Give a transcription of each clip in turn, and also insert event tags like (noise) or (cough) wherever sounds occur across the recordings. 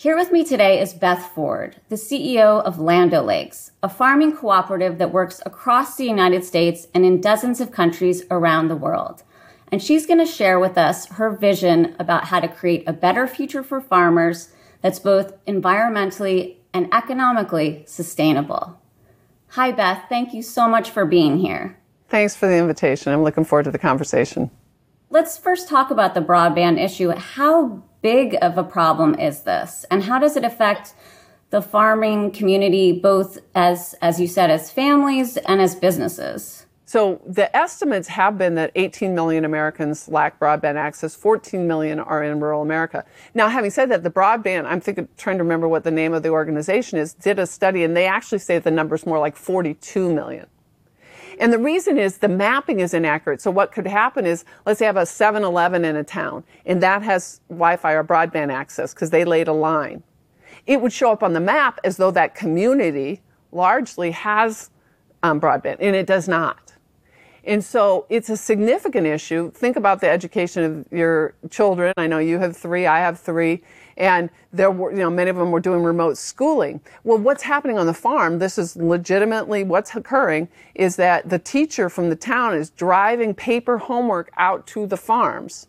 Here with me today is Beth Ford, the CEO of Land O'Lakes, a farming cooperative that works across the United States and in dozens of countries around the world. And she's going to share with us her vision about how to create a better future for farmers that's both environmentally and economically sustainable. Hi, Beth. Thank you so much for being here. Thanks for the invitation. I'm looking forward to the conversation. Let's first talk about the broadband issue. How big of a problem is this? And how does it affect the farming community, both as, as you said, as families and as businesses? So the estimates have been that 18 million Americans lack broadband access. 14 million are in rural America. Now, having said that, the broadband, I'm thinking, trying to remember what the name of the organization is, did a study and they actually say the number's more like 42 million. And the reason is the mapping is inaccurate. So what could happen is, let's say have a 7-Eleven in a town, and that has Wi-Fi or broadband access because they laid a line. It would show up on the map as though that community largely has um, broadband, and it does not. And so it's a significant issue. Think about the education of your children. I know you have three, I have three and there were, you know, many of them were doing remote schooling. Well, what's happening on the farm, this is legitimately what's occurring, is that the teacher from the town is driving paper homework out to the farms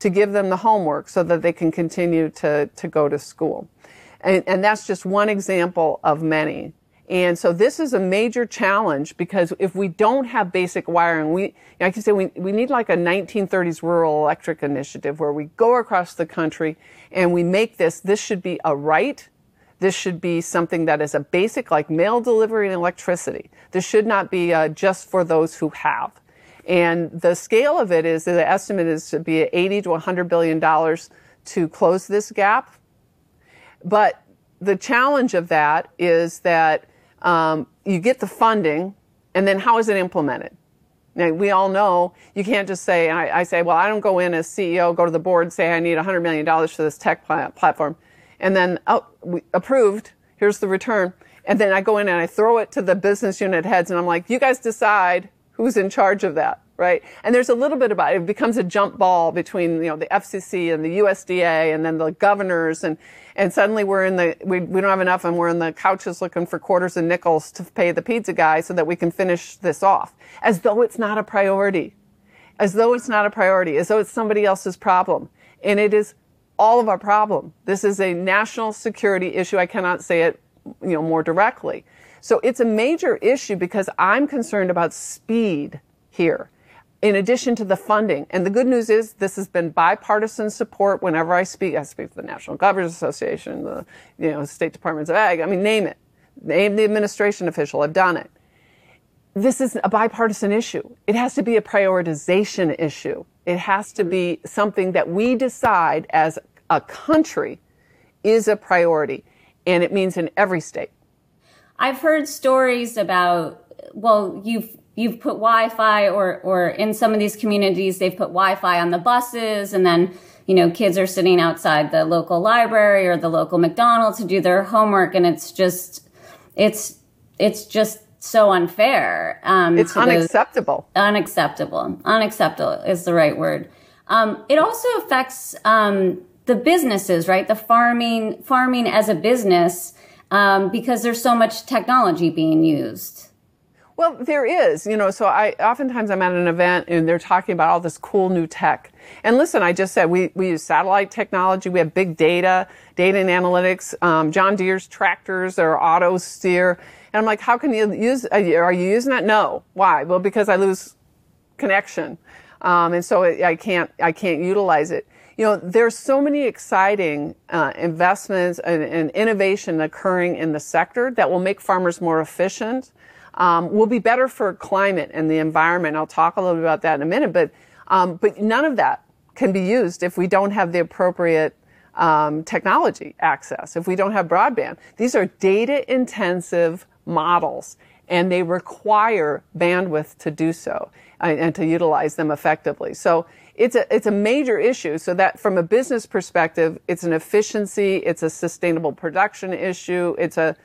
to give them the homework so that they can continue to, to go to school. And, and that's just one example of many. And so this is a major challenge because if we don't have basic wiring, we, I can say we, we need like a 1930s rural electric initiative where we go across the country and we make this, this should be a right. This should be something that is a basic, like mail delivery and electricity. This should not be uh, just for those who have. And the scale of it is the estimate is to be 80 to 100 billion dollars to close this gap. But the challenge of that is that um, you get the funding, and then how is it implemented? Now, we all know you can't just say, I, I, say, well, I don't go in as CEO, go to the board say I need $100 million for this tech platform. And then, oh, we, approved, here's the return. And then I go in and I throw it to the business unit heads and I'm like, you guys decide who's in charge of that right? And there's a little bit about it. It becomes a jump ball between, you know, the FCC and the USDA and then the governors and, and suddenly we're in the, we, we don't have enough and we're in the couches looking for quarters and nickels to pay the pizza guy so that we can finish this off. As though it's not a priority. As though it's not a priority. As though it's somebody else's problem. And it is all of our problem. This is a national security issue. I cannot say it, you know, more directly. So it's a major issue because I'm concerned about speed here in addition to the funding. And the good news is this has been bipartisan support whenever I speak. I speak to the National Governors Association, the you know, State Departments of Ag. I mean, name it. Name the administration official. I've done it. This is a bipartisan issue. It has to be a prioritization issue. It has to be something that we decide as a country is a priority. And it means in every state. I've heard stories about, well, you've you've put Wi-Fi or, or in some of these communities, they've put Wi-Fi on the buses and then, you know, kids are sitting outside the local library or the local McDonald's to do their homework. And it's just, it's, it's just so unfair. Um, it's unacceptable. unacceptable. Unacceptable is the right word. Um, it also affects, um, the businesses, right? The farming, farming as a business, um, because there's so much technology being used. Well, there is, you know, so I oftentimes I'm at an event and they're talking about all this cool new tech. And listen, I just said we, we use satellite technology, we have big data, data and analytics, um, John Deere's tractors or auto steer. And I'm like, how can you use, are you using that? No. Why? Well, because I lose connection. Um, and so I can't, I can't utilize it. You know, there's so many exciting uh, investments and, and innovation occurring in the sector that will make farmers more efficient um, will be better for climate and the environment. I'll talk a little bit about that in a minute, but um, but none of that can be used if we don't have the appropriate um, technology access. If we don't have broadband, these are data intensive models, and they require bandwidth to do so and, uh, and to utilize them effectively. So it's a it's a major issue. So that from a business perspective, it's an efficiency, it's a sustainable production issue, it's a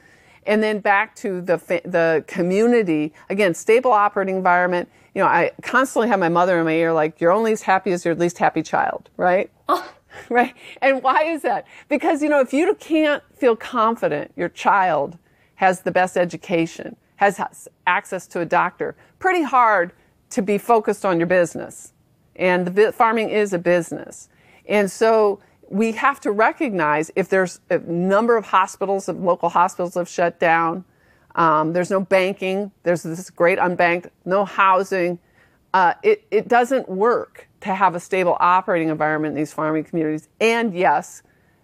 and then back to the the community again stable operating environment you know i constantly have my mother in my ear like you're only as happy as your least happy child right oh. (laughs) right? And why is that? Because, you know, if you can't feel confident your child has the best education, has access to a doctor, pretty hard to be focused on your business. And the farming is a business. And so we have to recognize if there's a number of hospitals, local hospitals have shut down, um, there's no banking, there's this great unbanked, no housing, uh, it, it doesn't work to have a stable operating environment in these farming communities. And yes,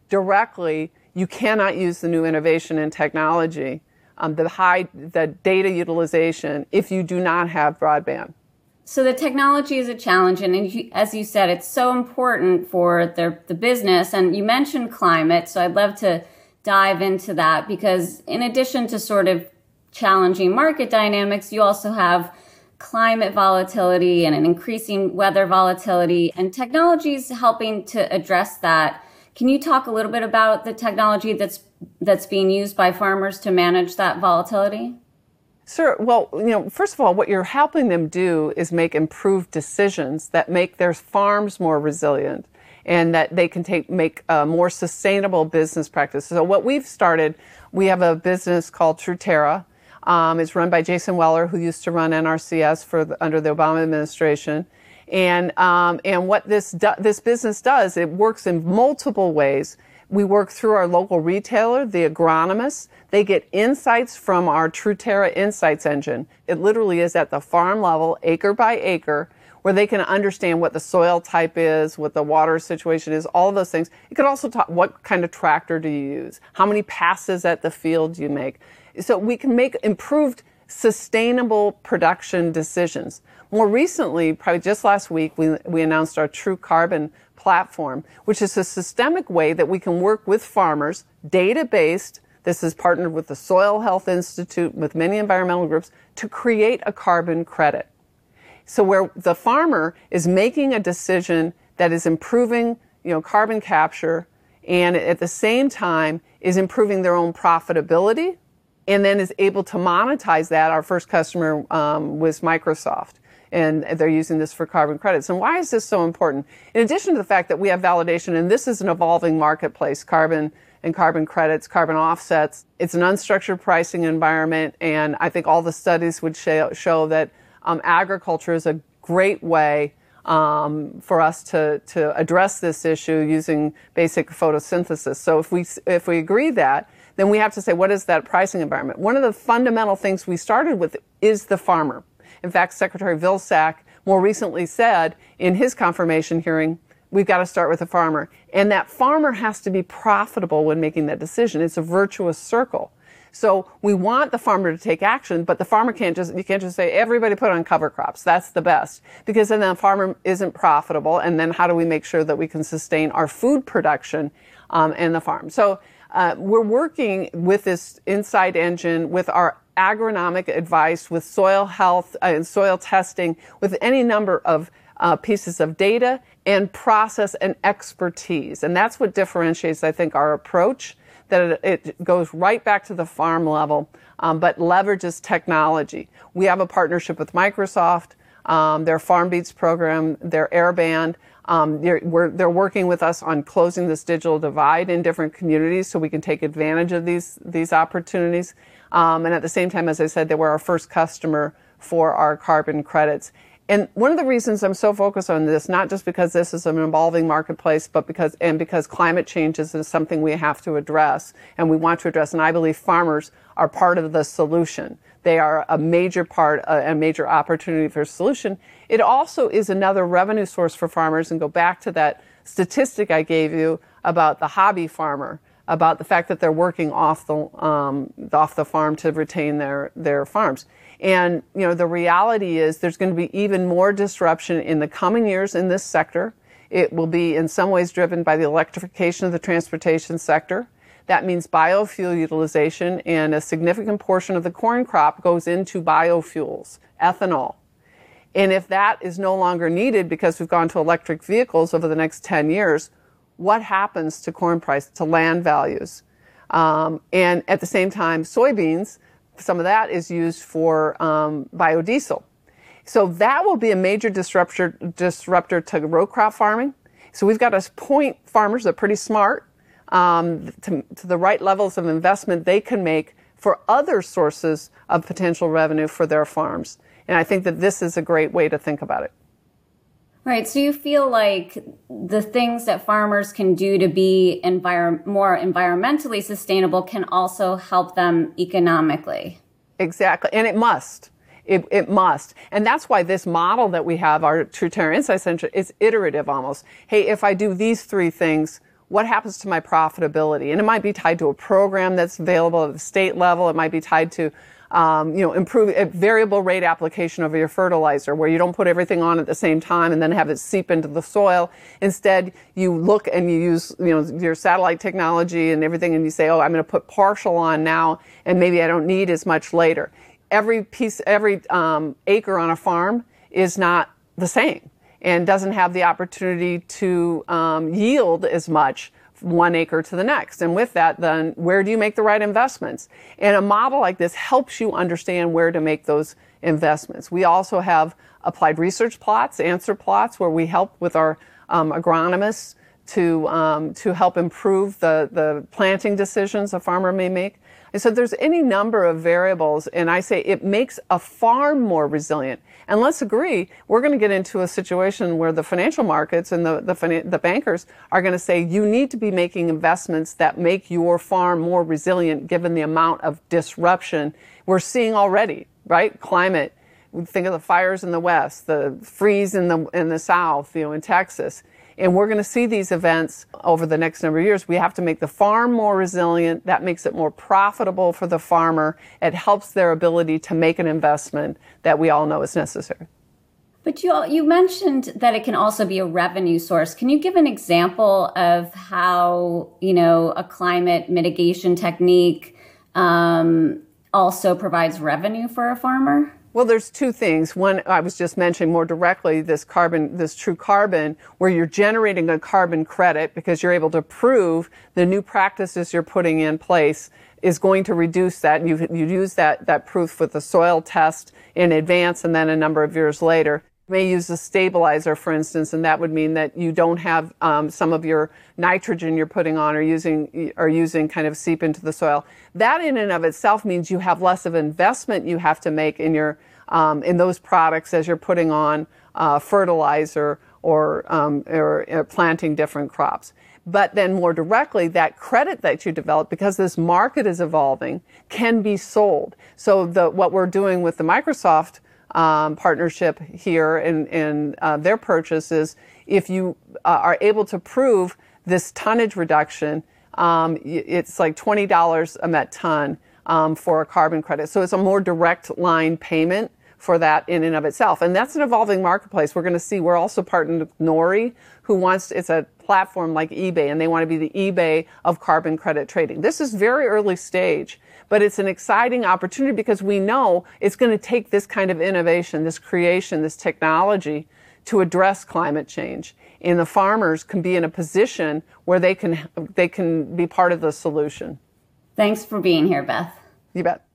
directly, you cannot use the new innovation and technology, um, the high, the data utilization, if you do not have broadband. So the technology is a challenge, and as you said, it's so important for the, the business. And you mentioned climate, so I'd love to dive into that because in addition to sort of challenging market dynamics, you also have climate volatility and an increasing weather volatility, and technology is helping to address that. Can you talk a little bit about the technology that's that's being used by farmers to manage that volatility? Sure. Well, you know, first of all, what you're helping them do is make improved decisions that make their farms more resilient and that they can take make a more sustainable business practice. So what we've started, we have a business called Truterra. Um, it's run by Jason Weller, who used to run NRCS for the, under the Obama administration. And um, and what this do, this business does, it works in multiple ways. We work through our local retailer, the agronomists. They get insights from our Truterra Insights engine. It literally is at the farm level, acre by acre, where they can understand what the soil type is, what the water situation is, all those things. It could also talk what kind of tractor do you use, how many passes at the field you make. So we can make improved sustainable production decisions. More recently, probably just last week, we, we announced our TruCarbon platform, which is a systemic way that we can work with farmers, data based. This is partnered with the Soil Health Institute, with many environmental groups, to create a carbon credit. So where the farmer is making a decision that is improving, you know, carbon capture and at the same time is improving their own profitability and then is able to monetize that. Our first customer um, was Microsoft and they're using this for carbon credits. And why is this so important? In addition to the fact that we have validation, and this is an evolving marketplace, carbon and carbon credits, carbon offsets, it's an unstructured pricing environment, and I think all the studies would show, show that um, agriculture is a great way um, for us to, to address this issue using basic photosynthesis. So if we, if we agree that, then we have to say, what is that pricing environment? One of the fundamental things we started with is the farmer. In fact, Secretary Vilsack more recently said in his confirmation hearing, we've got to start with the farmer. And that farmer has to be profitable when making that decision. It's a virtuous circle. So we want the farmer to take action, but the farmer can't just, you can't just say, everybody put on cover crops. That's the best. Because then the farmer isn't profitable. And then how do we make sure that we can sustain our food production um, in the farm? So uh, we're working with this inside engine with our agronomic advice, with soil health uh, and soil testing, with any number of uh, pieces of data and process and expertise. And that's what differentiates, I think, our approach, that it, it goes right back to the farm level, um, but leverages technology. We have a partnership with Microsoft, um, their FarmBeats program, their Airband. Um, they're, they're, working with us on closing this digital divide in different communities so we can take advantage of these, these opportunities. Um, and at the same time, as I said, they were our first customer for our carbon credits. And one of the reasons I'm so focused on this, not just because this is an evolving marketplace, but because, and because climate change is something we have to address and we want to address. And I believe farmers are part of the solution. They are a major part, uh, a major opportunity for solution. It also is another revenue source for farmers and go back to that statistic I gave you about the hobby farmer about the fact that they're working off the um, off the farm to retain their their farms. And you know the reality is there's going to be even more disruption in the coming years in this sector. It will be in some ways driven by the electrification of the transportation sector. That means biofuel utilization, and a significant portion of the corn crop goes into biofuels, ethanol. And if that is no longer needed because we've gone to electric vehicles over the next 10 years, what happens to corn price, to land values. Um, and at the same time, soybeans, some of that is used for um, biodiesel. So that will be a major disruptor, disruptor to row crop farming. So we've got to point farmers that are pretty smart um, to, to the right levels of investment they can make for other sources of potential revenue for their farms. And I think that this is a great way to think about it. Right. So you feel like the things that farmers can do to be envir- more environmentally sustainable can also help them economically. Exactly. And it must. It, it must. And that's why this model that we have, our Truterra Insight Center, is iterative almost. Hey, if I do these three things, what happens to my profitability? And it might be tied to a program that's available at the state level. It might be tied to, um, you know, improve a variable rate application of your fertilizer where you don't put everything on at the same time and then have it seep into the soil. Instead, you look and you use, you know, your satellite technology and everything and you say, oh, I'm going to put partial on now and maybe I don't need as much later. Every piece, every um, acre on a farm is not the same and doesn't have the opportunity to um, yield as much one acre to the next. And with that, then where do you make the right investments? And a model like this helps you understand where to make those investments. We also have applied research plots, answer plots, where we help with our um, agronomists to um, to help improve the the planting decisions a farmer may make. And so there's any number of variables, and I say it makes a farm more resilient. And let's agree, we're going to get into a situation where the financial markets and the, the, the bankers are going to say you need to be making investments that make your farm more resilient given the amount of disruption we're seeing already, right? Climate. Think of the fires in the West, the freeze in the, in the South, you know, in Texas and we're going to see these events over the next number of years. We have to make the farm more resilient. That makes it more profitable for the farmer. It helps their ability to make an investment that we all know is necessary. But you you mentioned that it can also be a revenue source. Can you give an example of how you know a climate mitigation technique um, also provides revenue for a farmer? Well, there's two things. One, I was just mentioning more directly this carbon, this TruCarbon, where you're generating a carbon credit because you're able to prove the new practices you're putting in place is going to reduce that. You, you use that, that proof with the soil test in advance and then a number of years later may use a stabilizer, for instance, and that would mean that you don't have um, some of your nitrogen you're putting on or using or using kind of seep into the soil. That in and of itself means you have less of investment you have to make in your um, in those products as you're putting on uh, fertilizer or, um, or, or planting different crops. But then more directly, that credit that you develop, because this market is evolving, can be sold. So the, what we're doing with the Microsoft um, partnership here in, in uh, their purchases, if you uh, are able to prove this tonnage reduction, um, it's like $20 a met ton um, for a carbon credit. So it's a more direct line payment for that in and of itself. And that's an evolving marketplace. We're going to see, we're also partnered with Nori, who wants, it's a platform like eBay, and they want to be the eBay of carbon credit trading. This is very early stage, but it's an exciting opportunity because we know it's going to take this kind of innovation, this creation, this technology to address climate change. And the farmers can be in a position where they can, they can be part of the solution. Thanks for being here, Beth. You bet.